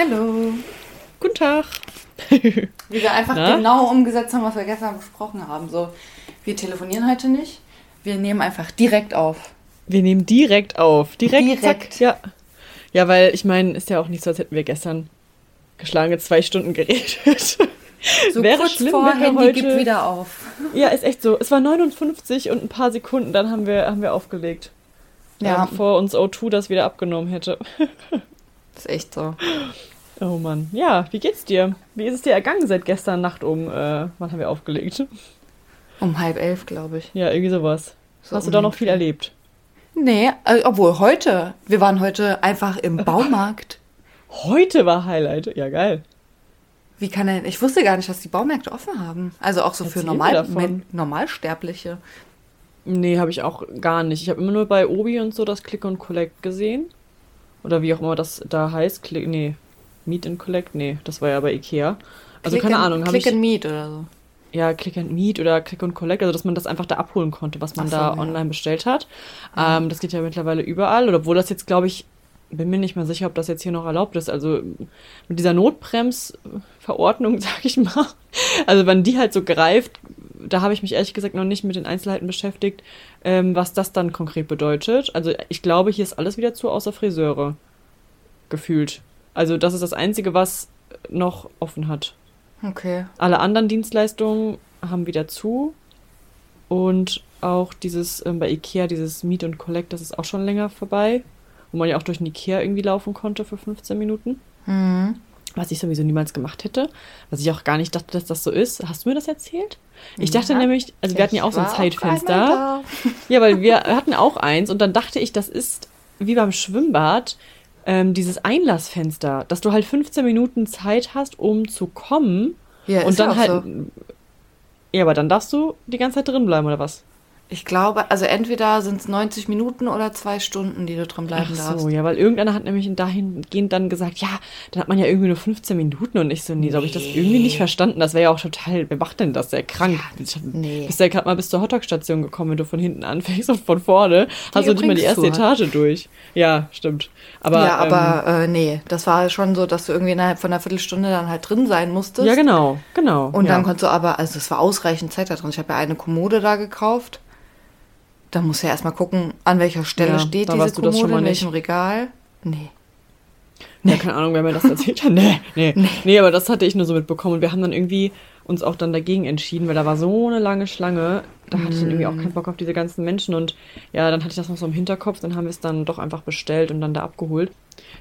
Hallo. Guten Tag. Wie wir einfach Na? genau umgesetzt haben, was wir gestern besprochen haben. So, wir telefonieren heute nicht. Wir nehmen einfach direkt auf. Wir nehmen direkt auf. Direkt. Direkt. Zack, ja. Ja, weil ich meine, ist ja auch nicht so, als hätten wir gestern geschlagene zwei Stunden geredet. So wäre kurz schlimm, vor Handy heute... gibt wieder auf. Ja, ist echt so. Es war 59 und ein paar Sekunden, dann haben wir, haben wir aufgelegt. Ja. bevor uns O2 das wieder abgenommen hätte. Ist echt so. Oh Mann. Ja, wie geht's dir? Wie ist es dir ergangen seit gestern Nacht um, äh, wann haben wir aufgelegt? Um halb elf, glaube ich. Ja, irgendwie sowas. So Hast du da noch viel erlebt? Nee, äh, obwohl heute. Wir waren heute einfach im Baumarkt. Heute war Highlight. Ja, geil. Wie kann denn, ich wusste gar nicht, dass die Baumärkte offen haben. Also auch so Erzähl für Normal, Normalsterbliche. Nee, habe ich auch gar nicht. Ich habe immer nur bei Obi und so das Click und Collect gesehen. Oder wie auch immer das da heißt. Click, nee, Meet and Collect? Nee, das war ja bei Ikea. Also Click keine and, Ahnung. Click ich, and Meet oder so. Ja, Click and Meet oder Click and Collect, also dass man das einfach da abholen konnte, was man so, da ja. online bestellt hat. Ja. Ähm, das geht ja mittlerweile überall. Oder obwohl das jetzt, glaube ich, bin mir nicht mal sicher, ob das jetzt hier noch erlaubt ist. Also mit dieser Notbremsverordnung, sag ich mal. Also wenn die halt so greift, da habe ich mich ehrlich gesagt noch nicht mit den Einzelheiten beschäftigt, ähm, was das dann konkret bedeutet. Also ich glaube, hier ist alles wieder zu, außer Friseure. Gefühlt. Also das ist das Einzige, was noch offen hat. Okay. Alle anderen Dienstleistungen haben wieder zu. Und auch dieses ähm, bei Ikea, dieses Meet und Collect, das ist auch schon länger vorbei wo man ja auch durch den Ikea irgendwie laufen konnte für 15 Minuten. Mhm. Was ich sowieso niemals gemacht hätte. Was ich auch gar nicht dachte, dass das so ist. Hast du mir das erzählt? Ich dachte ja, nämlich, also wir hatten ja auch so ein Zeitfenster. Ja, weil wir hatten auch eins und dann dachte ich, das ist wie beim Schwimmbad ähm, dieses Einlassfenster, dass du halt 15 Minuten Zeit hast, um zu kommen. Ja, und dann halt. So. Ja, aber dann darfst du die ganze Zeit drin bleiben, oder was? Ich glaube, also entweder sind es 90 Minuten oder zwei Stunden, die du drin bleiben Ach so, darfst. ja, weil irgendeiner hat nämlich dahingehend dann gesagt, ja, dann hat man ja irgendwie nur 15 Minuten und ich so, nee, nee. so habe ich das irgendwie nicht verstanden. Das wäre ja auch total, wer macht denn das? Sehr krank. Ja, nee. Bist ja gerade mal bis zur Hotdog-Station gekommen, wenn du von hinten anfängst und von vorne die hast du nicht mal die erste Etage durch. Ja, stimmt. Aber, ja, aber ähm, äh, nee, das war schon so, dass du irgendwie innerhalb von einer Viertelstunde dann halt drin sein musstest. Ja, genau, genau. Und ja. dann konntest du aber, also es war ausreichend Zeit da drin. Ich habe ja eine Kommode da gekauft da muss ja erstmal gucken, an welcher Stelle ja, steht diese Kommode, in welchem Regal. Nee. Nee. Ja, keine Ahnung, wer mir das erzählt hat. Nee, nee, nee. Nee, aber das hatte ich nur so mitbekommen. Und wir haben dann irgendwie uns auch dann dagegen entschieden, weil da war so eine lange Schlange. Da hatte ich dann irgendwie auch keinen Bock auf diese ganzen Menschen. Und ja, dann hatte ich das noch so im Hinterkopf. Dann haben wir es dann doch einfach bestellt und dann da abgeholt.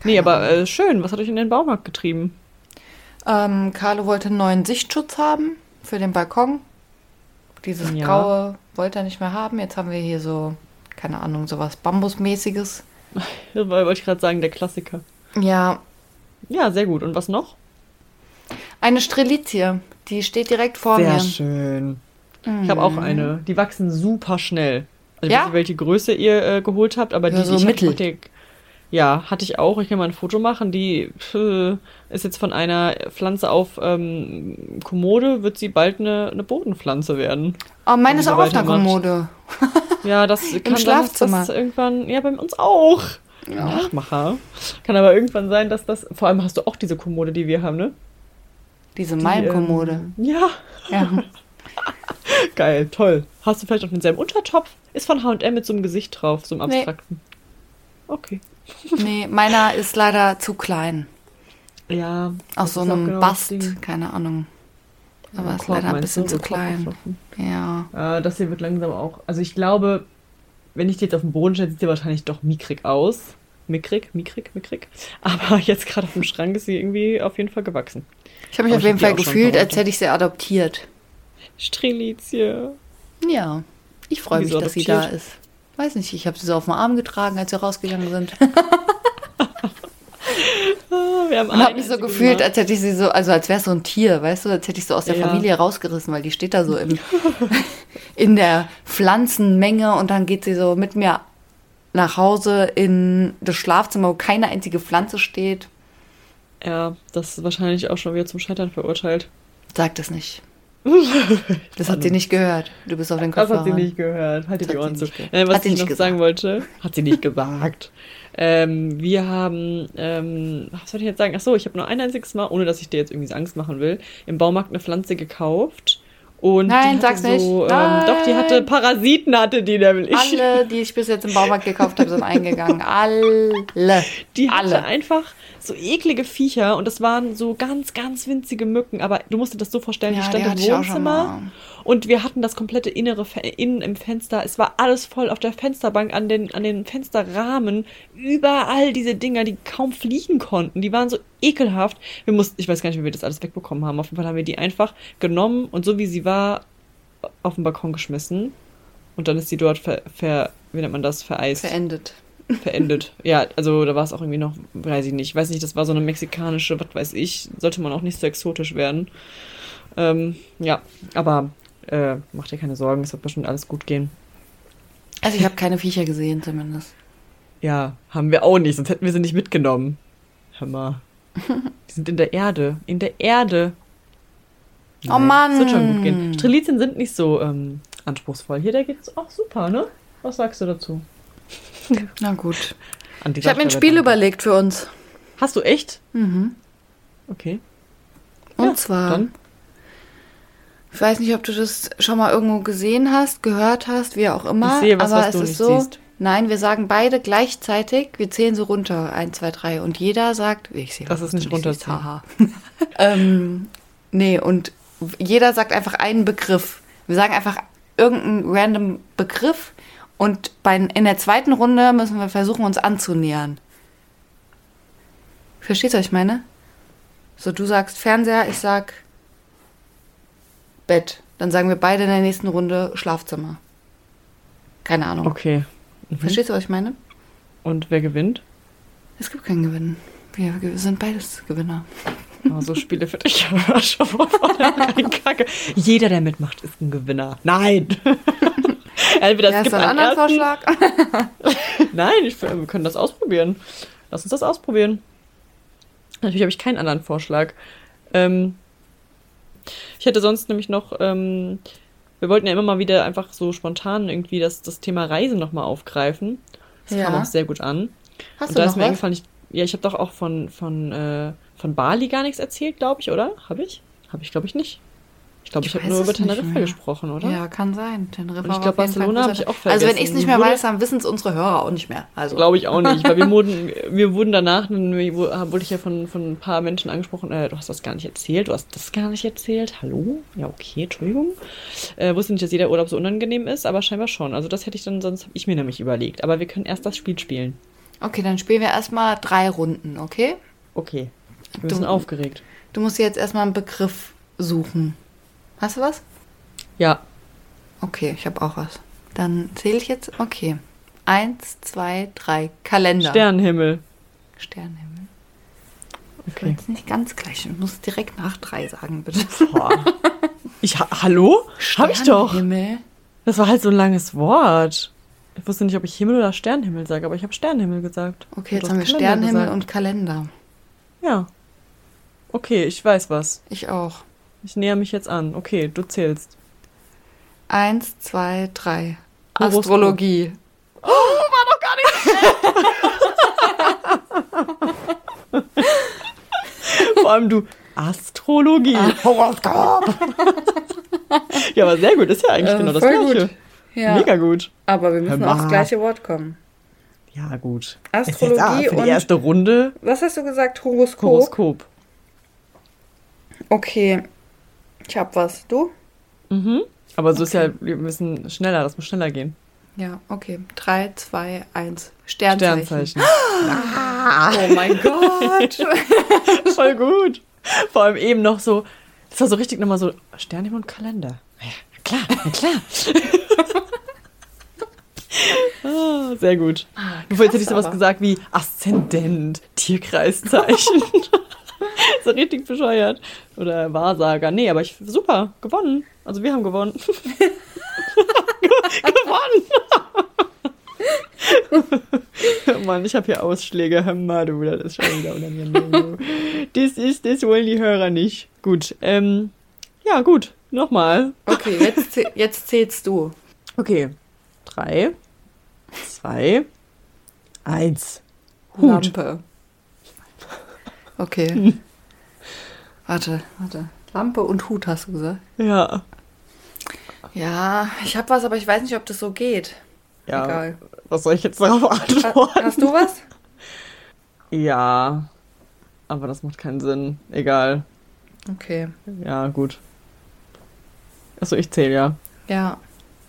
Keine nee, aber äh, schön. Was hat euch in den Baumarkt getrieben? Ähm, Carlo wollte einen neuen Sichtschutz haben für den Balkon. Dieses ja. graue wollte er nicht mehr haben. Jetzt haben wir hier so, keine Ahnung, sowas Bambusmäßiges. Wollte ich gerade sagen, der Klassiker. Ja. Ja, sehr gut. Und was noch? Eine Strelizie. Die steht direkt vor sehr mir. Sehr schön. Mhm. Ich habe auch eine. Die wachsen super schnell. Also ja? ich weiß nicht, welche Größe ihr äh, geholt habt, aber ja, die so ich mittel. Hatte, ja, hatte ich auch. Ich kann mal ein Foto machen. Die pff, ist jetzt von einer Pflanze auf ähm, Kommode, wird sie bald eine, eine Bodenpflanze werden. Oh, meine ist auch auf der Kommode. ja, das kann Schlafzimmer. das irgendwann, ja, bei uns auch. Ja. Nachmacher. Kann aber irgendwann sein, dass das, vor allem hast du auch diese Kommode, die wir haben, ne? Diese Malmkommode. Ähm, ja. ja. Geil, toll. Hast du vielleicht auch denselben Untertopf? Ist von H&M mit so einem Gesicht drauf, so einem abstrakten. Nee. Okay. Nee, meiner ist leider zu klein. Ja. Aus so einem genau Bast, keine Ahnung. Aber ja, ist leider ein bisschen zu klein. Ja. Äh, das hier wird langsam auch. Also ich glaube, wenn ich die jetzt auf den Boden stelle, sieht sie wahrscheinlich doch mickrig aus. Mickrig, mickrig, mickrig. Aber jetzt gerade auf dem Schrank ist sie irgendwie auf jeden Fall gewachsen. Ich habe mich Aber auf jeden Fall gefühlt, als hätte ich sie adoptiert. Strelizie. Ja. Ich freue mich, dass sie da ist. Weiß nicht, ich habe sie so auf dem Arm getragen, als wir rausgegangen sind. wir haben und habe mich so gefühlt, gemacht. als hätte ich sie so, also als wäre es so ein Tier, weißt du, als hätte ich so aus der ja. Familie rausgerissen, weil die steht da so im, in der Pflanzenmenge und dann geht sie so mit mir nach Hause in das Schlafzimmer, wo keine einzige Pflanze steht. Ja, das ist wahrscheinlich auch schon wieder zum Scheitern verurteilt. Sag das nicht. Das hat sie nicht gehört. Du bist auf den Kopf. Das hat sie nicht gehört. Halt die Ohren zu. Nein, was hat ich noch gesagt. sagen wollte, hat sie nicht gesagt. Ähm, wir haben, ähm, was soll ich jetzt sagen? Ach so, ich habe nur ein einziges Mal, ohne dass ich dir jetzt irgendwie Angst machen will, im Baumarkt eine Pflanze gekauft. Und Nein, die sag's hatte nicht. so, ähm, Nein. doch, die hatte Parasiten, hatte die nämlich. Alle, die ich bis jetzt im Baumarkt gekauft habe, sind eingegangen. Alle. Die hatte Alle. einfach so eklige Viecher und das waren so ganz, ganz winzige Mücken. Aber du musst dir das so vorstellen, Ja, die die stand im auch schon Wohnzimmer und wir hatten das komplette innere innen im Fenster. Es war alles voll auf der Fensterbank, an den, an den Fensterrahmen. Überall diese Dinger, die kaum fliegen konnten. Die waren so ekelhaft. Wir mussten, ich weiß gar nicht, wie wir das alles wegbekommen haben. Auf jeden Fall haben wir die einfach genommen und so wie sie war, auf den Balkon geschmissen. Und dann ist sie dort ver, ver wie nennt man das, vereist Verendet. verendet. Ja, also da war es auch irgendwie noch, weiß ich nicht, weiß nicht, das war so eine mexikanische, was weiß ich, sollte man auch nicht so exotisch werden. Ähm, ja, aber äh, mach dir keine Sorgen, es wird bestimmt alles gut gehen. Also ich habe keine Viecher gesehen zumindest. Ja, haben wir auch nicht, sonst hätten wir sie nicht mitgenommen. Hör mal. Die sind in der Erde. In der Erde. Oh Mann. Es wird schon gut gehen. Strelizien sind nicht so ähm, anspruchsvoll. Hier, der geht's auch super, ne? Was sagst du dazu? Na gut. Ich habe mir ein Spiel überlegt für uns. Hast du echt? Mhm. Okay. Und Ja, zwar, Dann ich weiß nicht, ob du das schon mal irgendwo gesehen hast, gehört hast, wie auch immer. Ich sehe was, aber was es du ist nicht so. siehst. Nein, wir sagen beide gleichzeitig, wir zählen so runter, 1, 2, 3. Und jeder sagt, ich sehe Das ist nicht runterzählen. Haha. ähm, nee, und jeder sagt einfach einen Begriff. Wir sagen einfach irgendeinen random Begriff und bei, in der zweiten Runde müssen wir versuchen, uns anzunähern. Verstehst du, was ich meine? So, du sagst Fernseher, ich sag Bett. Dann sagen wir beide in der nächsten Runde Schlafzimmer. Keine Ahnung. Okay. Mhm. Verstehst du, was ich meine? Und wer gewinnt? Es gibt keinen Gewinn. Wir sind beides Gewinner. Oh, so Spiele für dich schon kacke. Jeder, der mitmacht, ist ein Gewinner. Nein! Entweder es Hast gibt einen anderen ersten, Vorschlag? Nein, ich, wir können das ausprobieren. Lass uns das ausprobieren. Natürlich habe ich keinen anderen Vorschlag. Ähm, ich hätte sonst nämlich noch, ähm, wir wollten ja immer mal wieder einfach so spontan irgendwie das, das Thema Reisen nochmal aufgreifen. Das kam Ja. auch sehr gut an. Hast Und du da noch ist mir was? eingefallen, ich, ja, ich habe doch auch von, von, äh, von Bali gar nichts erzählt, glaube ich, oder? Habe ich? Habe ich, glaube ich, nicht. Ich glaube, ich, Ich habe nur über Teneriffa gesprochen, oder? Ja, kann sein. Teneriffa Und ich war glaub, auf jeden Fall Barcelona ein hab großer- ich auch Also wenn vergessen. ich es nicht mehr weiß, dann wissen es unsere Hörer auch nicht mehr. Also Glaube ich auch nicht, weil wir wurden, wir wurden danach, wurde ich ja von, von ein paar Menschen angesprochen, äh, du hast das gar nicht erzählt, du hast das gar nicht erzählt, hallo? Ja, okay, Entschuldigung. Äh, wusste nicht, dass jeder Urlaub so unangenehm ist, aber scheinbar schon. Also das hätte ich dann, sonst habe ich mir nämlich überlegt. Aber wir können erst das Spiel spielen. Okay, dann spielen wir erstmal drei Runden, okay? Okay. Bisschen Du- aufgeregt. Du musst jetzt erstmal einen Begriff suchen. Hast du was? Ja, Okay, ich habe auch was. Dann zähle ich jetzt. Okay. Eins, zwei, drei. Kalender. Sternenhimmel. Sternenhimmel. Okay. will jetzt nicht ganz gleich. Ich muss direkt nach drei sagen, bitte. Boah. Ich, ha hallo? Hab ich doch. Sternenhimmel. Das war halt so ein langes Wort. Ich wusste nicht, ob ich Himmel oder Sternenhimmel sage, aber ich habe Sternenhimmel gesagt. Okay, jetzt haben wir Sternenhimmel und Kalender. Ja. Okay, ich weiß was. Ich auch. Ich näher mich jetzt an. Okay, du zählst. Eins, zwei, drei. Horoskop. Astrologie. Vor allem du. Astrologie. Horoskop. Ja, aber sehr gut. Ist ja eigentlich Äh, genau das Gleiche. gut. Ja. Mega gut. Aber wir müssen aufs gleiche Wort kommen. Ja, gut. Astrologie ah, für und- die erste Runde Was hast du gesagt? Horoskop? Horoskop. Okay. Ich hab was. Du? Mhm. Aber so ist ja, Okay. wir müssen schneller, das muss schneller gehen. Ja, okay. Drei, zwei, eins. Sternzeichen. Sternzeichen. Oh mein Gott. Voll gut. Vor allem eben noch so, das war so richtig nochmal so Sternhimmel und Kalender. Ja, klar, na klar. ah, sehr gut. Bevor jetzt hätte ich sowas aber. gesagt wie Aszendent, Tierkreiszeichen. so richtig bescheuert. Oder Wahrsager. Nee, aber ich, super, gewonnen. Also wir haben gewonnen. gewonnen. Mann, ich habe hier Ausschläge. Hör mal, du, das ist schon wieder unangenehm. Das ist, das wollen die Hörer nicht. Gut, ähm, ja, gut. Nochmal. Okay, jetzt, jetzt zählst du. Okay. Drei, zwei, eins. Hut. Lampe. Okay. Warte, warte. Lampe und Hut hast du gesagt? Ja. Ja, ich habe was, aber ich weiß nicht, ob das so geht. Ja. Egal. Was soll ich jetzt darauf antworten? Hast du was? Ja. Aber das macht keinen Sinn. Egal. Okay. Ja, gut. Achso, ich zähle ja. Ja.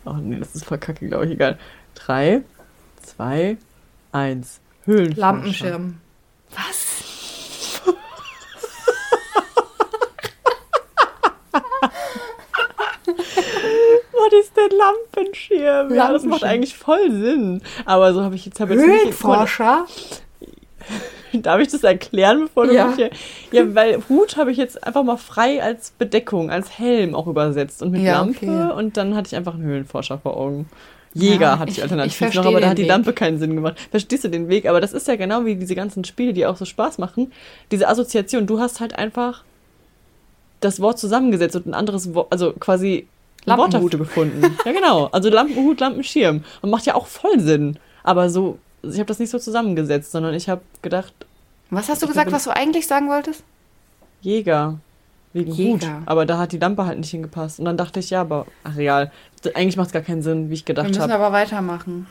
Ach nee, das ist voll kacke, glaube ich. Egal. Drei, zwei, eins. Höhlenforscher. Lampenschirm. Was? Was ist denn Lampenschirm? Ja, das macht Lampenschirm. eigentlich voll Sinn. Aber so habe ich jetzt, hab jetzt. Höhlenforscher? Darf ich das erklären, bevor du Ja. mich hier... Ja, weil Hut habe ich jetzt einfach mal frei als Bedeckung, als Helm auch übersetzt und mit Ja, Lampe. okay. Und dann hatte ich einfach einen Höhlenforscher vor Augen. Jäger Ja, hatte ich ich- alternativ ich noch, aber da hat die Weg. Lampe keinen Sinn gemacht. Verstehst du den Weg? Aber das ist ja genau wie diese ganzen Spiele, die auch so Spaß machen. Diese Assoziation, du hast halt einfach das Wort zusammengesetzt und ein anderes Wort, also quasi Lampenhut. gefunden. ja, genau. Also Lampenhut, Lampenschirm. Und macht ja auch voll Sinn. Aber so, ich habe das nicht so zusammengesetzt, sondern ich habe gedacht, Was hast du gesagt, was du eigentlich sagen wolltest? Jäger. Wegen Hut. Jäger. Aber da hat die Lampe halt nicht hingepasst. Und dann dachte ich, ja, aber, ach egal. Eigentlich macht es gar keinen Sinn, wie ich Wir gedacht müssen habe. aber weitermachen.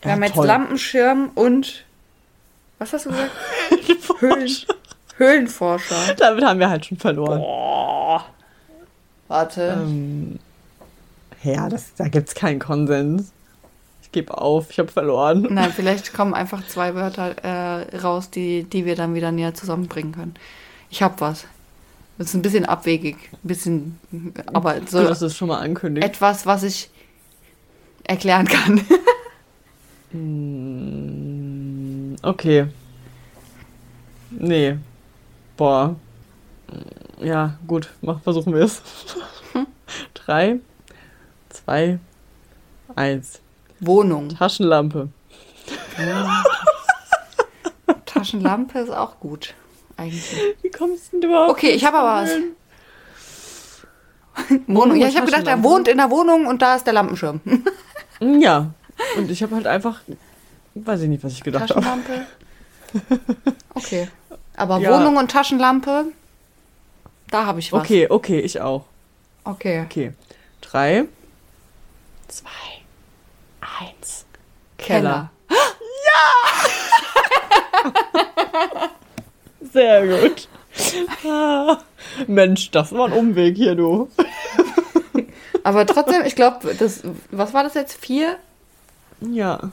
Wir Ja, haben jetzt toll. Lampenschirm und. Was hast du gesagt? Höhlen, Höhlenforscher. Damit haben wir halt schon verloren. Warte. Ähm, ja, das, da gibt es keinen Konsens. Ich gebe auf, ich habe verloren. Nein, vielleicht kommen einfach zwei Wörter äh, raus, die, die wir dann wieder näher zusammenbringen können. Ich hab was. Das ist ein bisschen abwegig. Ein bisschen. Aber so du es schon mal ankündigst. etwas, was ich erklären kann. Mm, Okay. Nee. Boah. Ja, gut, mach, versuchen wir es. Drei, zwei, eins. Wohnung. Taschenlampe. Taschenlampe ist auch gut. Eigentlich. Wie kommst du denn überhaupt? Okay, ich habe aber was. Wohnung. Ja, ich habe gedacht, er wohnt in der Wohnung und da ist der Lampenschirm. Ja. Und ich habe halt einfach, weiß ich nicht, was ich gedacht habe. Taschenlampe. Okay. Aber Ja. Wohnung und Taschenlampe, da habe ich was. Okay, okay, ich auch. Okay. Okay. Drei, zwei, eins. Keller. Sehr gut. Mensch, das war ein Umweg hier, du. Aber trotzdem, ich glaube, das, was war das jetzt? Vier? Ja.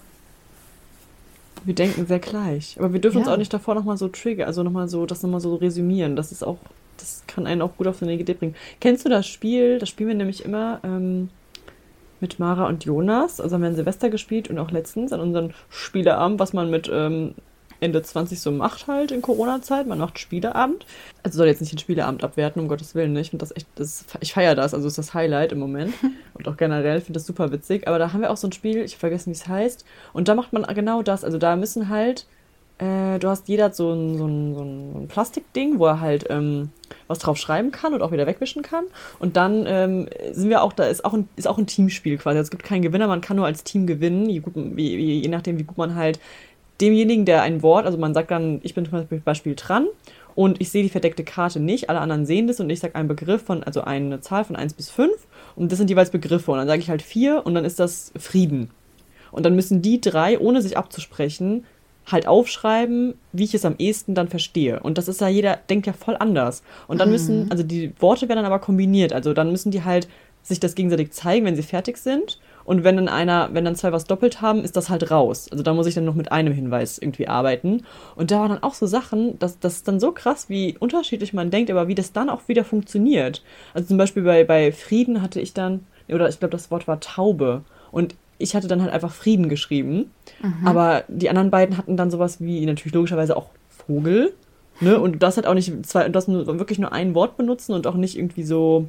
Wir denken sehr gleich. Aber wir dürfen uns Ja. auch nicht davor nochmal so trigger, also nochmal so, das nochmal so resümieren. Das ist auch, das kann einen auch gut auf so eine Idee bringen. Kennst du das Spiel? Das spielen wir nämlich immer ähm, mit Mara und Jonas. Also haben wir an Silvester gespielt und auch letztens an unserem Spieleabend, was man mit ähm, Ende 20 so macht halt in Corona-Zeit. Man macht Spieleabend. Also soll jetzt nicht den Spieleabend abwerten, um Gottes Willen. Ne? Ich finde das echt, das, ich feiere das, also ist das Highlight im Moment. Und auch generell finde das super witzig. Aber da haben wir auch so ein Spiel, ich vergesse, wie es heißt. Und da macht man genau das. Also da müssen halt, äh, du hast jeder so ein, so ein, so ein, Plastikding, wo er halt ähm, was drauf schreiben kann und auch wieder wegwischen kann. Und dann ähm, sind wir auch, da ist auch ein, ist auch ein Teamspiel quasi. Also es gibt keinen Gewinner, man kann nur als Team gewinnen, je, gut, wie, je nachdem, wie gut man halt demjenigen, der ein Wort, also man sagt dann, ich bin zum Beispiel dran und ich sehe die verdeckte Karte nicht, alle anderen sehen das und ich sage einen Begriff von, also eine Zahl von 1 bis 5 und das sind jeweils Begriffe und dann sage ich halt 4 und dann ist das Frieden. Und dann müssen die drei, ohne sich abzusprechen, halt aufschreiben, wie ich es am ehesten dann verstehe. Und das ist ja, jeder denkt ja voll anders. Und dann müssen, also die Worte werden dann aber kombiniert. Also dann müssen die halt sich das gegenseitig zeigen, wenn sie fertig sind. Und wenn dann einer, wenn dann zwei was doppelt haben, ist das halt raus. Also da muss ich dann noch mit einem Hinweis irgendwie arbeiten. Und da waren dann auch so Sachen, dass das ist dann so krass, wie unterschiedlich man denkt, aber wie das dann auch wieder funktioniert. Also zum Beispiel bei, bei Frieden hatte ich dann, oder ich glaube, das Wort war Taube. Und ich hatte dann halt einfach Frieden geschrieben. Aber die anderen beiden hatten dann sowas wie natürlich logischerweise auch Vogel. Ne? Und das hat auch nicht zwei, das nur, wirklich nur ein Wort benutzen und auch nicht irgendwie so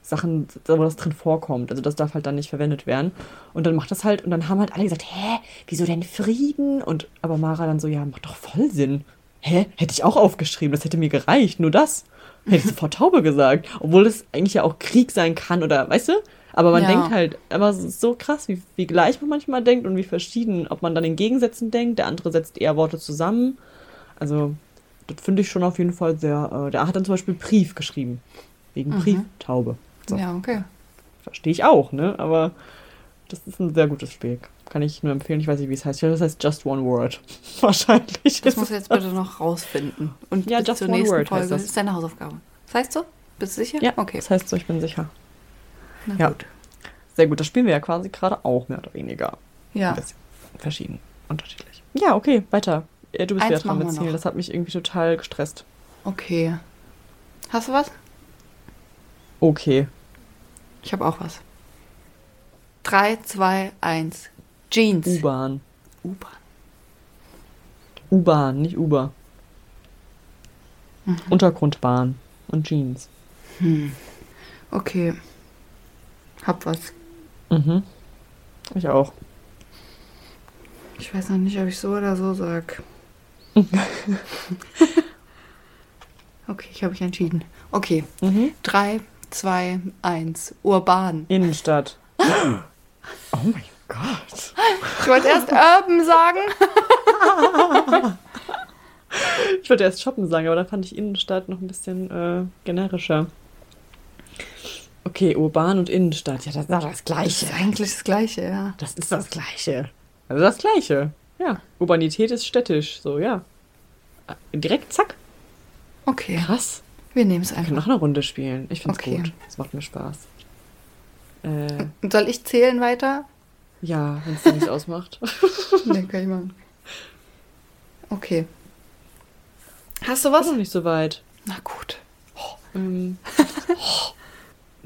Sachen, wo das drin vorkommt. Also das darf halt dann nicht verwendet werden. Und dann macht das halt, und dann haben halt alle gesagt, hä, wieso denn Frieden? Und aber Mara dann so, ja, macht doch voll Sinn. Hä? Hätte ich auch aufgeschrieben, das hätte mir gereicht, nur das. Hätte ich sofort Taube gesagt. Obwohl das eigentlich ja auch Krieg sein kann oder, weißt du? Aber man Ja. denkt halt, aber es ist so krass, wie, wie gleich man manchmal denkt und wie verschieden, ob man dann in Gegensätzen denkt, der andere setzt eher Worte zusammen. Also, das finde ich schon auf jeden Fall sehr. Äh, der hat dann zum Beispiel Brief geschrieben. Wegen Brieftaube. So. Ja, okay. Verstehe ich auch, ne? Aber das ist ein sehr gutes Spiel. Kann ich nur empfehlen. Ich weiß nicht, wie es heißt. Ich glaube, das heißt Just One Word. Wahrscheinlich. Das muss es jetzt bitte noch rausfinden. Und Ja, bis just zur one nächsten word heißt Folge. das. Das ist deine Hausaufgabe. Das heißt so? Bist du sicher? Ja, Okay. Das heißt so, ich bin sicher. Na ja. gut. Sehr gut. Das spielen wir ja quasi gerade auch mehr oder weniger. Ja. Ein bisschen verschieden. Unterschiedlich. Ja, okay, weiter. Du bist Eins wieder dran mit noch. Das hat mich irgendwie total gestresst. Okay. Hast du was? Okay. Ich habe auch was. 3, 2, 1. Jeans. U-Bahn. U-Bahn. U-Bahn, nicht Uber. Mhm. Untergrundbahn und Jeans. Okay. Hab was. Mhm. Ich auch. Ich weiß noch nicht, ob ich so oder so sag. okay, ich habe mich entschieden. Okay. Mhm. 3, 2, 1. Urban. Innenstadt. oh mein Gott. Ich wollte erst Urban sagen. Ich wollte erst shoppen sagen, aber da fand ich Innenstadt noch ein bisschen äh, generischer. Okay, urban und Innenstadt. Ja, das ist doch das Das Gleiche. ist eigentlich das Gleiche, ja. Das ist das Gleiche. Also das Gleiche. Ja. Urbanität ist städtisch. So, ja. Äh, Direkt zack. Okay, Krass. wir nehmen es Wir können einfach. noch eine Runde spielen. Ich find's Okay. gut. Es macht mir Spaß. Äh, Und Soll ich zählen weiter? ja, wenn es dir nichts ausmacht. Nee, kann ich machen. Okay. Hast du was? noch nicht so weit. Na gut. Ähm,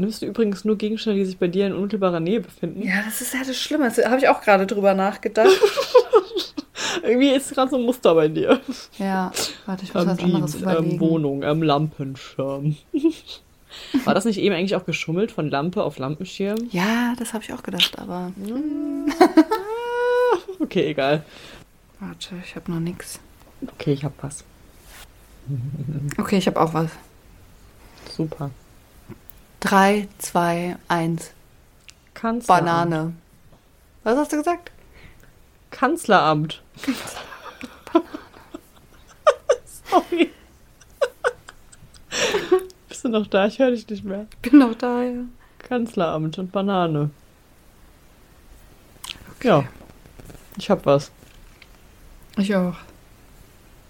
nimmst du übrigens nur Gegenstände, die sich bei dir in unmittelbarer Nähe befinden? Ja, das ist ja das Schlimme. Da habe ich auch gerade drüber nachgedacht. Irgendwie ist gerade so ein Muster bei dir. ja, warte, ich muss Am was anderes Jeans, am überlegen. Wohnung, am Lampenschirm. War das nicht eben eigentlich auch geschummelt von Lampe auf Lampenschirm? Ja, das habe ich auch gedacht, aber Okay, egal. warte, ich habe noch nichts. Okay, ich hab was. Okay, ich habe auch was. Super. 3, 2, 1. Kanzleramt. Banane. Was hast du gesagt? Kanzleramt. Sorry. Bist du noch da? Ich höre dich nicht mehr. Bin noch da, ja. Kanzleramt und Banane. Ja. Ich hab was. Ich auch.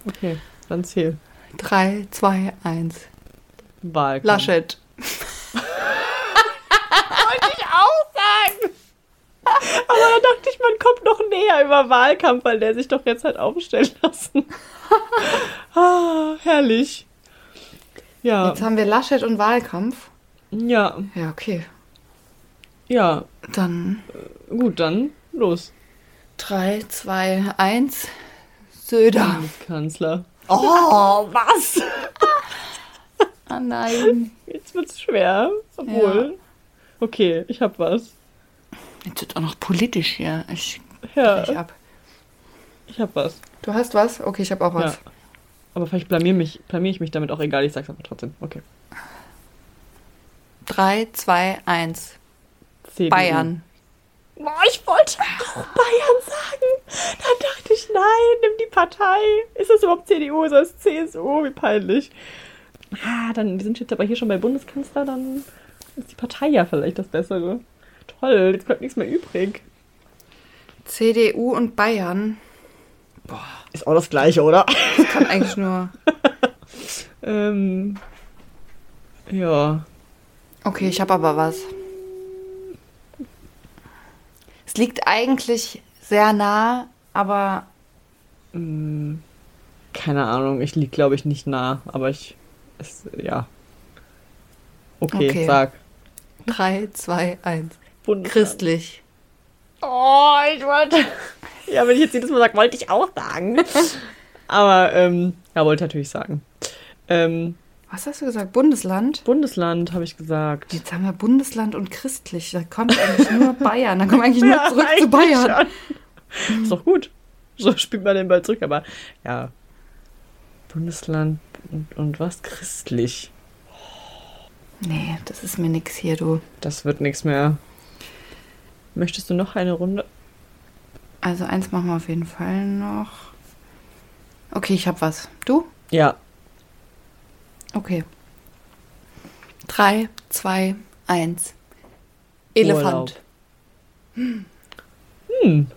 Okay, dann zähl. 3, 2, 1. Wahlkampf. Laschet. Aber da dachte ich, man kommt noch näher über Wahlkampf, weil der sich doch jetzt hat aufstellen lassen. ah, herrlich. Ja, Jetzt haben wir Laschet und Wahlkampf. ja, Ja, okay. ja. Dann Gut, dann los. 3, 2, 1. Söder. Kanzler. Oh, was? Ah nein. Jetzt wird's schwer. Obwohl. Okay, ich hab was. Jetzt wird auch noch politisch hier. Ich Ja, brech ab. ich hab was. Du hast was? Okay, ich habe auch was. Ja. Aber vielleicht blamier mich, blamier ich mich damit auch egal. Ich sag's aber trotzdem. Okay. 3, 2, 1. CDU. Bayern. Boah, ich wollte auch Bayern sagen. Dann dachte ich, nein, nimm die Partei. Ist das überhaupt CDU oder ist das CSU? Wie peinlich. Ah, dann, wir sind jetzt aber hier schon bei Bundeskanzler, dann ist die Partei ja vielleicht das Bessere. Toll, jetzt bleibt nichts mehr übrig. CDU und Bayern. Ist auch das Gleiche, oder? Kann eigentlich nur. ähm, ja. Okay, ich habe aber was. Es liegt eigentlich sehr nah, aber Mm, keine Ahnung, ich lieg, glaube ich, nicht nah, aber ich, es, ja. Okay, Okay. sag. 3, 2, 1. Bundesland. Christlich. Oh, ich wollte. Ja, wenn ich jetzt jedes Mal sage, wollte ich auch sagen. Aber, ähm, ja, wollte natürlich sagen. Ähm, Was hast du gesagt? Bundesland? Bundesland, habe ich gesagt. Jetzt haben wir Bundesland und christlich. Da kommt eigentlich nur Bayern. Da kommen wir eigentlich nur zurück zu eigentlich Bayern. schon. Ist doch gut. So spielt man den Ball zurück, aber ja. Bundesland und, und was? Christlich. Nee, das ist mir nix hier, du. Das wird nichts mehr. Möchtest du noch eine Runde? Also eins machen wir auf jeden Fall noch. Okay, ich hab was. Du? Ja. Okay. Drei, zwei, eins. Elefant. Urlaub. Hm.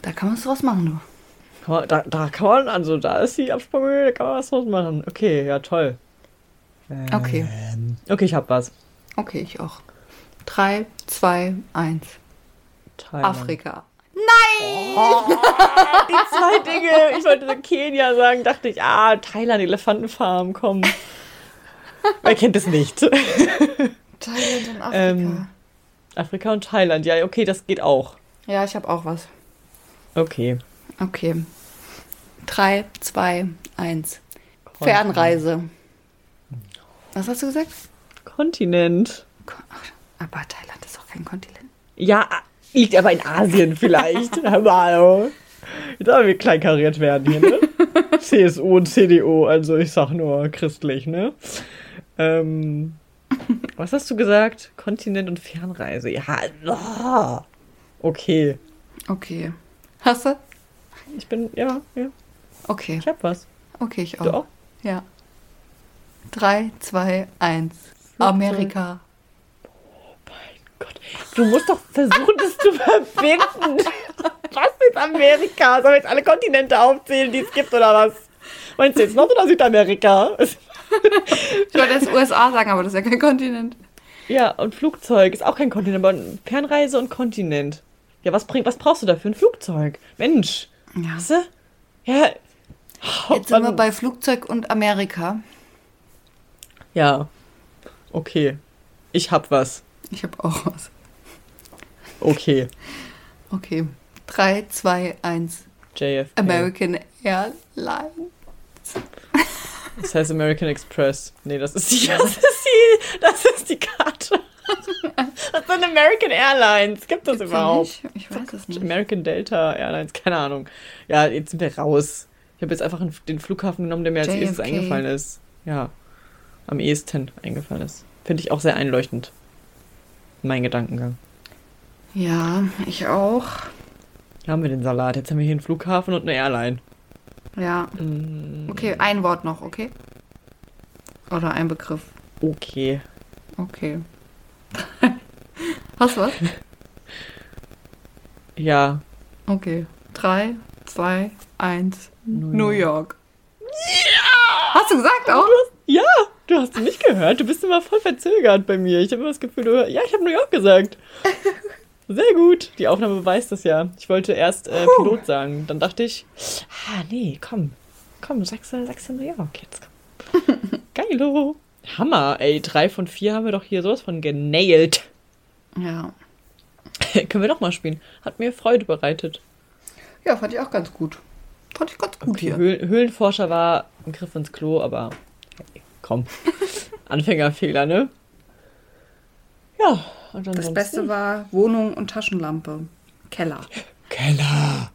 Da kann man was draus machen, du. Da, da kann man, also da ist die Absprunghöhe, da kann man was draus machen. Okay, ja, toll. Okay. Ähm, okay, ich hab was. Okay, ich auch. Drei, zwei, eins. Thailand. Afrika. Die zwei Dinge. Ich wollte so Kenia sagen, dachte ich, ah, Thailand, Elefantenfarm, komm. Wer kennt es nicht? Thailand und Afrika. Ähm. Afrika und Thailand, ja, okay, das geht auch. ja, ich habe auch was. Okay. Okay. Drei, zwei, eins. Fernreise. Was hast du gesagt? Kontinent. Aber Thailand ist auch kein Kontinent. Ja, liegt aber in Asien vielleicht. Hallo. Jetzt aber wir kleinkariert werden hier, ne? CSU und CDU, also ich sag nur christlich, ne? Ähm, was hast du gesagt? Kontinent und Fernreise. Ja, oh. okay. Okay. Hast du? Ich bin, ja, ja, Okay. ich hab was. Okay, ich auch. Du auch? Ja. Drei, zwei, eins. Flugzeug. Amerika. Gott, du musst doch versuchen, das zu verbinden. Was ist Amerika? Sollen wir jetzt alle Kontinente aufzählen, die es gibt, oder was? Meinst du jetzt Nord- oder Südamerika? Ich wollte jetzt USA sagen, aber das ist ja kein Kontinent. Ja, und Flugzeug ist auch kein Kontinent, aber Fernreise und Kontinent. Ja, was, bringt, was brauchst du da für ein Flugzeug? Mensch, Ja. weißt du? Ja. Oh, Jetzt sind wir bei Flugzeug und Amerika. Ja. Okay. Ich hab was. Ich habe auch was. Okay. Okay. Drei, zwei, eins. JFK. American Airlines. Das heißt American Express. Nee, das ist die, das ist die, das ist die Karte. Das sind American Airlines. Gibt das überhaupt? Nicht? Ich weiß es nicht. American Delta Airlines, keine Ahnung. Ja, jetzt sind wir raus. Ich habe jetzt einfach den Flughafen genommen, der mir als erstes JFK. eingefallen ist. Ja, am ehesten eingefallen ist. Finde ich auch sehr einleuchtend. Mein Gedankengang. Ja, ich auch. Hier haben wir den Salat. Jetzt haben wir hier einen Flughafen und eine Airline. Ja. Mm, Okay, ein Wort noch, okay? Oder ein Begriff. Okay. Okay. Hast du was? Ja. Okay. Drei, zwei, eins. New New York. Hast du gesagt auch? Ja, du hast ihn nicht gehört. Du bist immer voll verzögert bei mir. Ich habe immer das Gefühl, du hör- ja, ich habe New York gesagt. Sehr gut. Die Aufnahme beweist das ja. Ich wollte erst äh, Pilot sagen. Dann dachte ich, ah, nee, komm. Komm, sagst du, sagst New York jetzt. Komm. Geilo. Hammer, ey. Drei von vier haben wir doch hier sowas von genailt. Ja. Können wir doch mal spielen. Hat mir Freude bereitet. Ja, fand ich auch ganz gut. Fand ich ganz gut Okay, hier. Höhl Höhlenforscher war ein Griff ins Klo, aber komm. Anfängerfehler, ne? Ja, und Das ansonsten- Beste war Wohnung und Taschenlampe. Keller. Keller.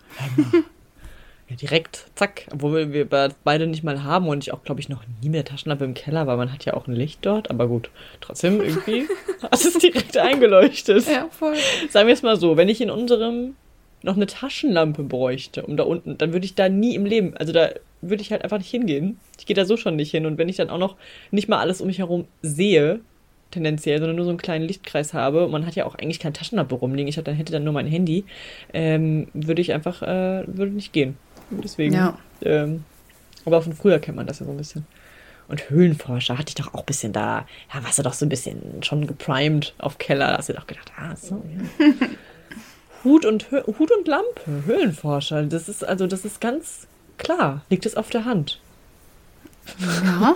Ja, direkt, zack. Obwohl wir be- beide nicht mal haben und ich auch, glaube ich, noch nie mehr Taschenlampe im Keller, weil man hat ja auch ein Licht dort. Aber gut, trotzdem irgendwie hat es direkt eingeleuchtet. Ja, voll. Sagen wir es mal so, wenn ich in unserem noch eine Taschenlampe bräuchte, um da unten, dann würde ich da nie im Leben, also da würde ich halt einfach nicht hingehen. Ich gehe da so schon nicht hin. Und wenn ich dann auch noch nicht mal alles um mich herum sehe, tendenziell, sondern nur so einen kleinen Lichtkreis habe, und man hat ja auch eigentlich keine Taschenlampe rumliegen, ich hätte dann, hätte dann nur mein Handy, ähm, würde ich einfach, äh, würde nicht gehen. Deswegen, Ja. ähm, aber von früher kennt man das ja so ein bisschen. Und Höhlenforscher hatte ich doch auch ein bisschen da, ja, warst du doch so ein bisschen schon geprimed auf Keller, da hast du doch gedacht, ah, so, ja. Hut und, Hö Hut und Lampe, Höhlenforscher, das ist, also, das ist ganz klar, liegt es auf der Hand. Ja,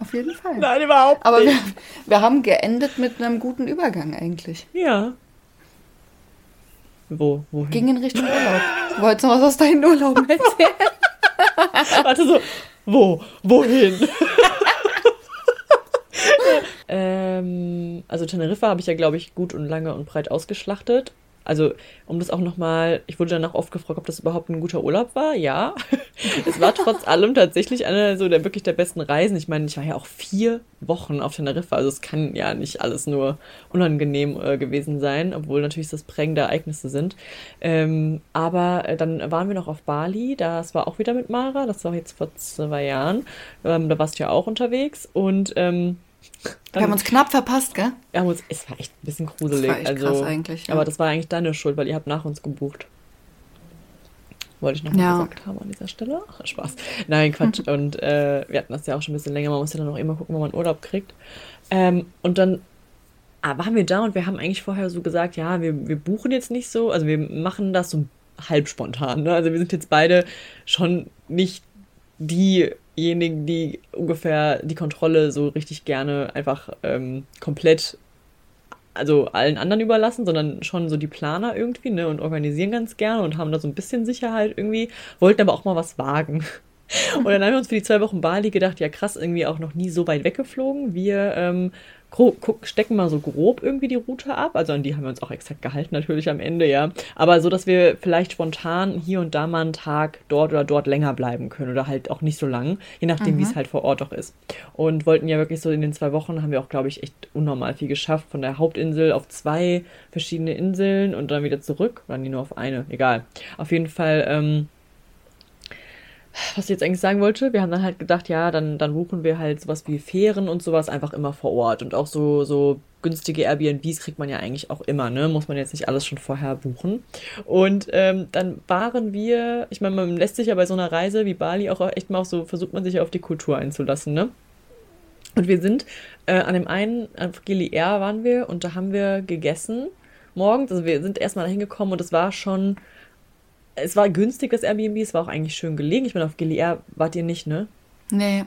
auf jeden Fall. Nein, überhaupt Aber wir, nicht. wir haben geendet mit einem guten Übergang eigentlich. Ja. Wo, wohin? Ging in Richtung Urlaub. Wolltest du noch was aus deinen Urlauben erzählen? Warte so, wo, wohin? ähm, also Teneriffa habe ich ja, glaube ich, gut und lange und breit ausgeschlachtet. Also, um das auch nochmal, ich wurde danach oft gefragt, ob das überhaupt ein guter Urlaub war. Ja, es war trotz allem tatsächlich eine so der wirklich der besten Reisen. Ich meine, ich war ja auch vier Wochen auf Teneriffa, also es kann ja nicht alles nur unangenehm äh, gewesen sein, obwohl natürlich das prägende Ereignisse sind. Ähm, aber äh, dann waren wir noch auf Bali, das war auch wieder mit Mara, das war jetzt vor zwei Jahren. Ähm, da warst du ja auch unterwegs und ähm, dann, wir haben uns knapp verpasst, gell? Wir haben uns, es war echt ein bisschen gruselig. Das war echt also, krass eigentlich. Ja. Aber das war eigentlich deine Schuld, weil ihr habt nach uns gebucht. Wollte ich noch mal ja. gesagt haben an dieser Stelle. Ach, Spaß. Nein, Quatsch. und äh, wir hatten das ja auch schon ein bisschen länger. Man muss ja dann auch immer gucken, wo man Urlaub kriegt. Ähm, und dann ah, waren wir da und wir haben eigentlich vorher so gesagt, ja, wir, wir buchen jetzt nicht so. Also wir machen das so halb spontan. Ne? Also wir sind jetzt beide schon nicht die diejenigen, die ungefähr die Kontrolle so richtig gerne einfach ähm, komplett, also allen anderen überlassen, sondern schon so die Planer irgendwie, ne, und organisieren ganz gerne und haben da so ein bisschen Sicherheit irgendwie, wollten aber auch mal was wagen. Und dann haben wir uns für die zwei Wochen Bali gedacht, ja krass, irgendwie auch noch nie so weit weggeflogen. Wir ähm, stecken mal so grob irgendwie die Route ab. Also an die haben wir uns auch exakt gehalten, natürlich am Ende, ja. Aber so, dass wir vielleicht spontan hier und da mal einen Tag dort oder dort länger bleiben können oder halt auch nicht so lang, je nachdem, mhm. wie es halt vor Ort auch ist. Und wollten ja wirklich so in den zwei Wochen haben wir auch, glaube ich, echt unnormal viel geschafft. Von der Hauptinsel auf zwei verschiedene Inseln und dann wieder zurück. Oder nie nur auf eine, egal. Auf jeden Fall, ähm, was ich jetzt eigentlich sagen wollte, wir haben dann halt gedacht, ja, dann, dann buchen wir halt sowas wie Fähren und sowas einfach immer vor Ort. Und auch so, so günstige Airbnbs kriegt man ja eigentlich auch immer, ne? Muss man jetzt nicht alles schon vorher buchen. Und ähm, dann waren wir, ich meine, man lässt sich ja bei so einer Reise wie Bali auch echt mal auch so, versucht man sich ja auf die Kultur einzulassen, ne? Und wir sind äh, an dem einen, auf Gili Air waren wir und da haben wir gegessen morgens. Also wir sind erstmal da hingekommen und es war schon es war günstig, das Airbnb, es war auch eigentlich schön gelegen. Ich meine, auf GLR wart ihr nicht, ne? Nee.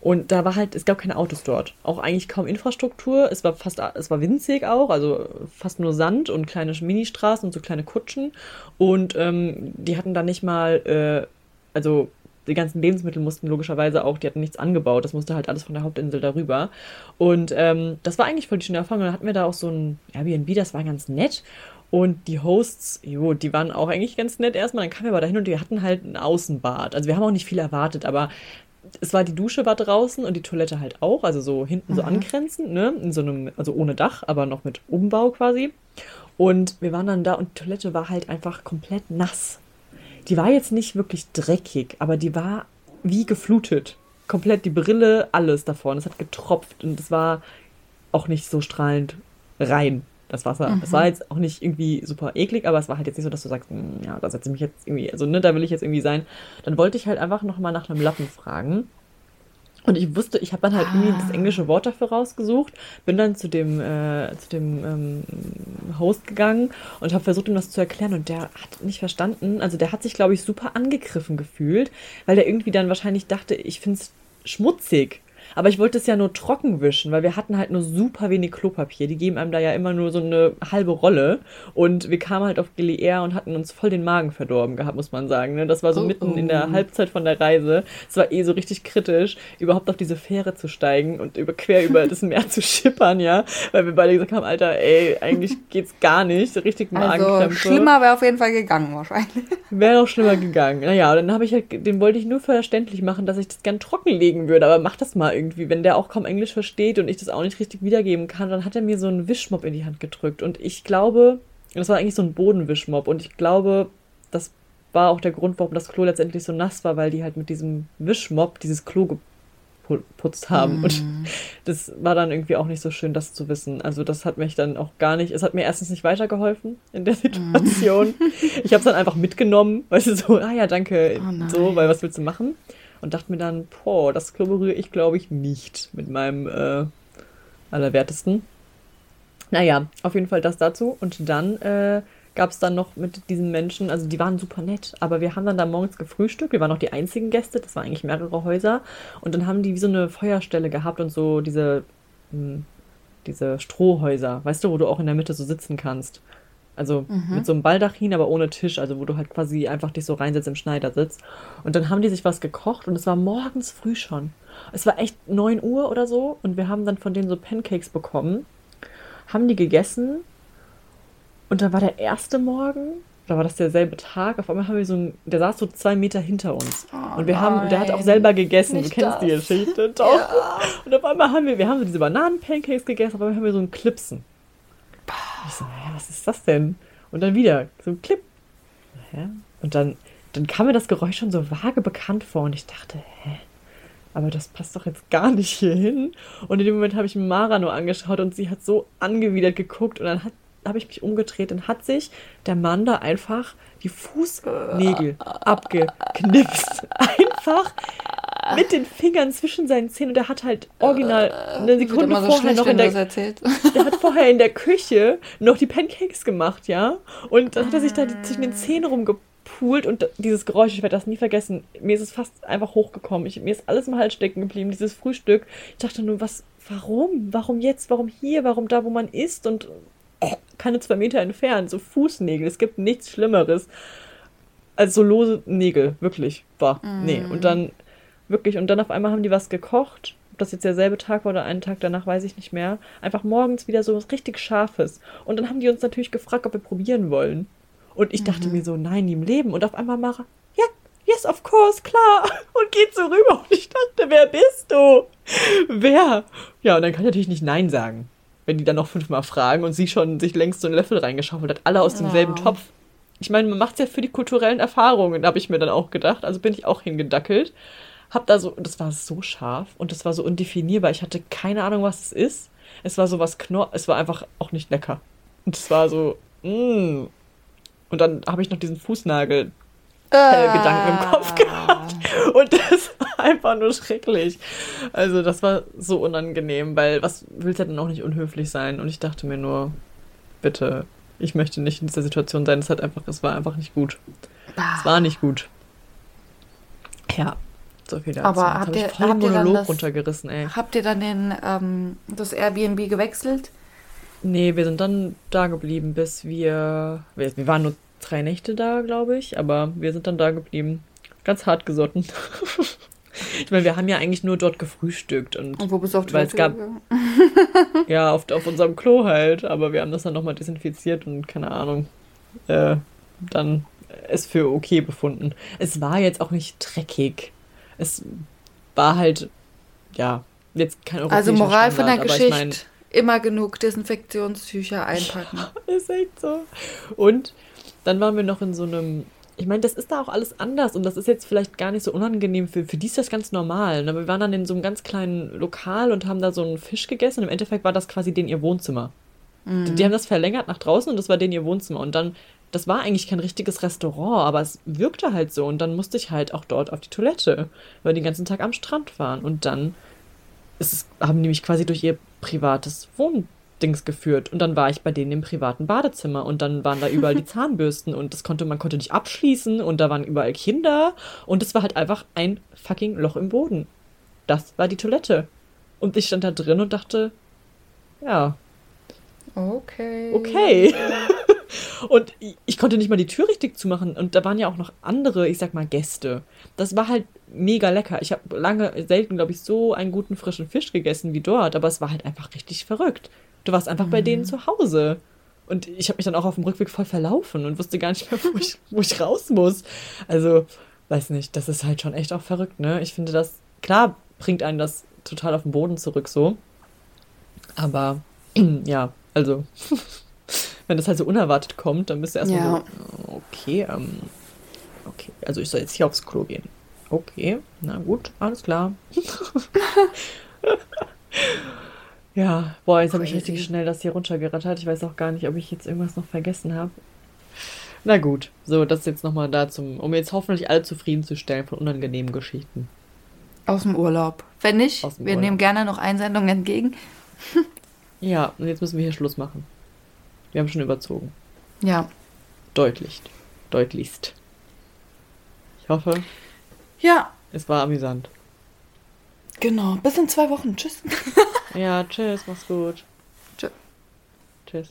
Und da war halt, es gab keine Autos dort. Auch eigentlich kaum Infrastruktur. Es war fast, es war winzig auch, also fast nur Sand und kleine Ministraßen und so kleine Kutschen. Und ähm, die hatten da nicht mal, äh, also die ganzen Lebensmittel mussten logischerweise auch, die hatten nichts angebaut. Das musste halt alles von der Hauptinsel darüber. Und ähm, das war eigentlich voll die schöne Erfahrung. Dann hatten wir da auch so ein Airbnb, das war ganz nett. Und die Hosts, jo, die waren auch eigentlich ganz nett erstmal. Dann kamen wir aber dahin und die hatten halt ein Außenbad. Also wir haben auch nicht viel erwartet, aber es war die Dusche war draußen und die Toilette halt auch, also so hinten mhm. so angrenzend, ne? In so einem, also ohne Dach, aber noch mit Umbau quasi. Und wir waren dann da und die Toilette war halt einfach komplett nass. Die war jetzt nicht wirklich dreckig, aber die war wie geflutet. Komplett die Brille, alles davon. Es hat getropft und es war auch nicht so strahlend rein das Wasser. Mhm. Es war jetzt auch nicht irgendwie super eklig, aber es war halt jetzt nicht so, dass du sagst, hm, ja, da setze ich mich jetzt irgendwie, also ne, da will ich jetzt irgendwie sein. Dann wollte ich halt einfach nochmal nach einem Lappen fragen. Und ich wusste, ich habe dann halt ah. irgendwie das ah. englische Wort dafür rausgesucht, bin dann zu dem, äh, zu dem ähm, Host gegangen und habe versucht, ihm das zu erklären und der hat nicht verstanden. Also der hat sich, glaube ich, super angegriffen gefühlt, weil der irgendwie dann wahrscheinlich dachte, ich finde es schmutzig. Aber ich wollte es ja nur trocken wischen, weil wir hatten halt nur super wenig Klopapier. Die geben einem da ja immer nur so eine halbe Rolle. Und wir kamen halt auf GLR und hatten uns voll den Magen verdorben gehabt, muss man sagen. Ne? Das war so oh, mitten oh. in der oh. Halbzeit von der Reise. Es war eh so richtig kritisch, überhaupt auf diese Fähre zu steigen und über, quer über das Meer zu schippern, ja. Weil wir beide gesagt haben, Alter, ey, eigentlich geht's gar nicht. So richtig Magenkrämpfe. Also schlimmer wäre auf jeden Fall gegangen wahrscheinlich. Wäre noch schlimmer gegangen. Naja, dann habe ich halt, den wollte ich nur verständlich machen, dass ich das gern trocken legen würde. Aber mach das mal irgendwie irgendwie, wenn der auch kaum Englisch versteht und ich das auch nicht richtig wiedergeben kann, dann hat er mir so einen Wischmopp in die Hand gedrückt. Und ich glaube, das war eigentlich so ein Bodenwischmopp. Und ich glaube, das war auch der Grund, warum das Klo letztendlich so nass war, weil die halt mit diesem Wischmopp dieses Klo geputzt haben. Mm. Und das war dann irgendwie auch nicht so schön, das zu wissen. Also das hat mich dann auch gar nicht, es hat mir erstens nicht weitergeholfen in der Situation. Mm. Ich habe es dann einfach mitgenommen, weißt du, so, ah ja, danke, oh so, weil was willst du machen? Und dachte mir dann, boah, das Klo berühre ich, glaube ich, nicht mit meinem äh, Allerwertesten. Naja, auf jeden Fall das dazu. Und dann äh, gab es dann noch mit diesen Menschen, also die waren super nett, aber wir haben dann da morgens gefrühstückt. Wir waren noch die einzigen Gäste, das waren eigentlich mehrere Häuser. Und dann haben die wie so eine Feuerstelle gehabt und so diese, mh, hm, diese Strohhäuser, weißt du, wo du auch in der Mitte so sitzen kannst. Also mhm. mit so einem Baldachin, aber ohne Tisch, also wo du halt quasi einfach dich so reinsetzt im Schneidersitz. Und dann haben die sich was gekocht und es war morgens früh schon. Es war echt 9 Uhr oder so und wir haben dann von denen so Pancakes bekommen, haben die gegessen Und dann war der erste Morgen, da war das derselbe Tag, auf einmal haben wir so ein, der saß so zwei Meter hinter uns. Oh und wir haben, der hat auch selber gegessen, du kennst das. die Geschichte, doch. Ja. Und auf einmal haben wir, wir haben so diese Bananen-Pancakes gegessen, auf einmal haben wir so einen Clipsen. Ich so, naja, was ist das denn? Und dann wieder so ein Clip. Naja. Und dann, dann kam mir das Geräusch schon so vage bekannt vor und ich dachte, hä? Aber das passt doch jetzt gar nicht hier hin. Und in dem Moment habe ich Mara nur angeschaut und sie hat so angewidert geguckt und dann hat habe ich mich umgedreht und hat sich der Mann da einfach die Fußnägel abgeknipst. Einfach mit den Fingern zwischen seinen Zähnen und er hat halt original eine Sekunde so vorher noch in der der hat vorher in der Küche noch die Pancakes gemacht, ja? Und dann hat er sich da zwischen den Zähnen rumgepult und dieses Geräusch, ich werde das nie vergessen. Mir ist es fast einfach hochgekommen. Ich, mir ist alles im Hals stecken geblieben, dieses Frühstück. Ich dachte nur, was warum? Warum jetzt? Warum hier? Warum da, wo man isst und keine zwei Meter entfernt, so Fußnägel. Es gibt nichts Schlimmeres als so lose Nägel, wirklich. War. Mm. Nee. Und dann, wirklich, und dann auf einmal haben die was gekocht. Ob das jetzt derselbe Tag war oder einen Tag danach, weiß ich nicht mehr. Einfach morgens wieder so was richtig Scharfes. Und dann haben die uns natürlich gefragt, ob wir probieren wollen. Und ich dachte mhm. mir so, nein, nie im Leben. Und auf einmal Mara, ja, yes, of course, klar. Und geht so rüber. Und ich dachte, wer bist du? Wer? Ja, und dann kann ich natürlich nicht Nein sagen wenn die dann noch fünfmal fragen und sie schon sich längst so einen Löffel reingeschaufelt hat, alle aus demselben oh. Topf. Ich meine, man macht es ja für die kulturellen Erfahrungen, habe ich mir dann auch gedacht. Also bin ich auch hingedackelt. Hab da so, das war so scharf und das war so undefinierbar. Ich hatte keine Ahnung, was es ist. Es war so was Knorr, es war einfach auch nicht lecker. Und es war so, mm. Und dann habe ich noch diesen Fußnagel äh, Gedanken im Kopf gehabt. Und das war einfach nur schrecklich. Also das war so unangenehm, weil was willst du denn auch nicht unhöflich sein? Und ich dachte mir nur, bitte, ich möchte nicht in dieser Situation sein. Es hat einfach, es war einfach nicht gut. Es war nicht gut. Ja, so viel dazu. Aber habt ihr, habt ihr dann das, runtergerissen, ey. Habt ihr dann den, ähm, das Airbnb gewechselt? Nee, wir sind dann da geblieben, bis wir. Wir, wir waren nur drei Nächte da, glaube ich, aber wir sind dann da geblieben. Ganz hart gesotten. ich meine, wir haben ja eigentlich nur dort gefrühstückt und, und wo bist du auf weil es gab ja auf, auf unserem Klo halt, aber wir haben das dann nochmal desinfiziert und keine Ahnung, äh, dann es für okay befunden. Es war jetzt auch nicht dreckig. Es war halt ja jetzt kein Also Moral Standard, von der Geschichte. Ich mein, immer genug Desinfektionstücher einpacken. ist echt so. Und dann waren wir noch in so einem. Ich meine, das ist da auch alles anders und das ist jetzt vielleicht gar nicht so unangenehm. Für, für die ist das ganz normal. Ne? Wir waren dann in so einem ganz kleinen Lokal und haben da so einen Fisch gegessen und im Endeffekt war das quasi den ihr Wohnzimmer. Mhm. Die, die haben das verlängert nach draußen und das war den ihr Wohnzimmer. Und dann, das war eigentlich kein richtiges Restaurant, aber es wirkte halt so. Und dann musste ich halt auch dort auf die Toilette, weil die den ganzen Tag am Strand waren. Und dann es, haben die mich quasi durch ihr privates Wohn Dings geführt und dann war ich bei denen im privaten Badezimmer und dann waren da überall die Zahnbürsten und das konnte man konnte nicht abschließen und da waren überall Kinder und es war halt einfach ein fucking Loch im Boden. Das war die Toilette und ich stand da drin und dachte, ja. Okay. Okay. und ich konnte nicht mal die Tür richtig zumachen und da waren ja auch noch andere, ich sag mal Gäste. Das war halt mega lecker. Ich habe lange selten, glaube ich, so einen guten frischen Fisch gegessen wie dort, aber es war halt einfach richtig verrückt. Du warst einfach mhm. bei denen mhm. zu Hause. Und ich habe mich dann auch auf dem Rückweg voll verlaufen und wusste gar nicht mehr, wo ich, wo ich raus muss. Also, weiß nicht, das ist halt schon echt auch verrückt, ne? Ich finde das, klar bringt einen das total auf den Boden zurück so. Aber, ja, also, wenn das halt so unerwartet kommt, dann bist du erstmal ja. so, okay, ähm, okay, also ich soll jetzt hier aufs Klo gehen. Okay, na gut, alles klar. Ja, boah, jetzt habe ich richtig schnell das hier runtergerattert. Ich weiß auch gar nicht, ob ich jetzt irgendwas noch vergessen habe. Na gut, so, das jetzt nochmal da zum, um jetzt hoffentlich alle zufriedenzustellen von unangenehmen Geschichten. Aus dem Urlaub. Wenn nicht, wir Urlaub. nehmen gerne noch Einsendungen entgegen. ja, und jetzt müssen wir hier Schluss machen. Wir haben schon überzogen. Ja. Deutlich. Deutlichst. Ich hoffe. Ja. Es war amüsant. Genau. Bis in zwei Wochen. Tschüss. ja, tschüss. Mach's gut. Tschüss. Tschüss.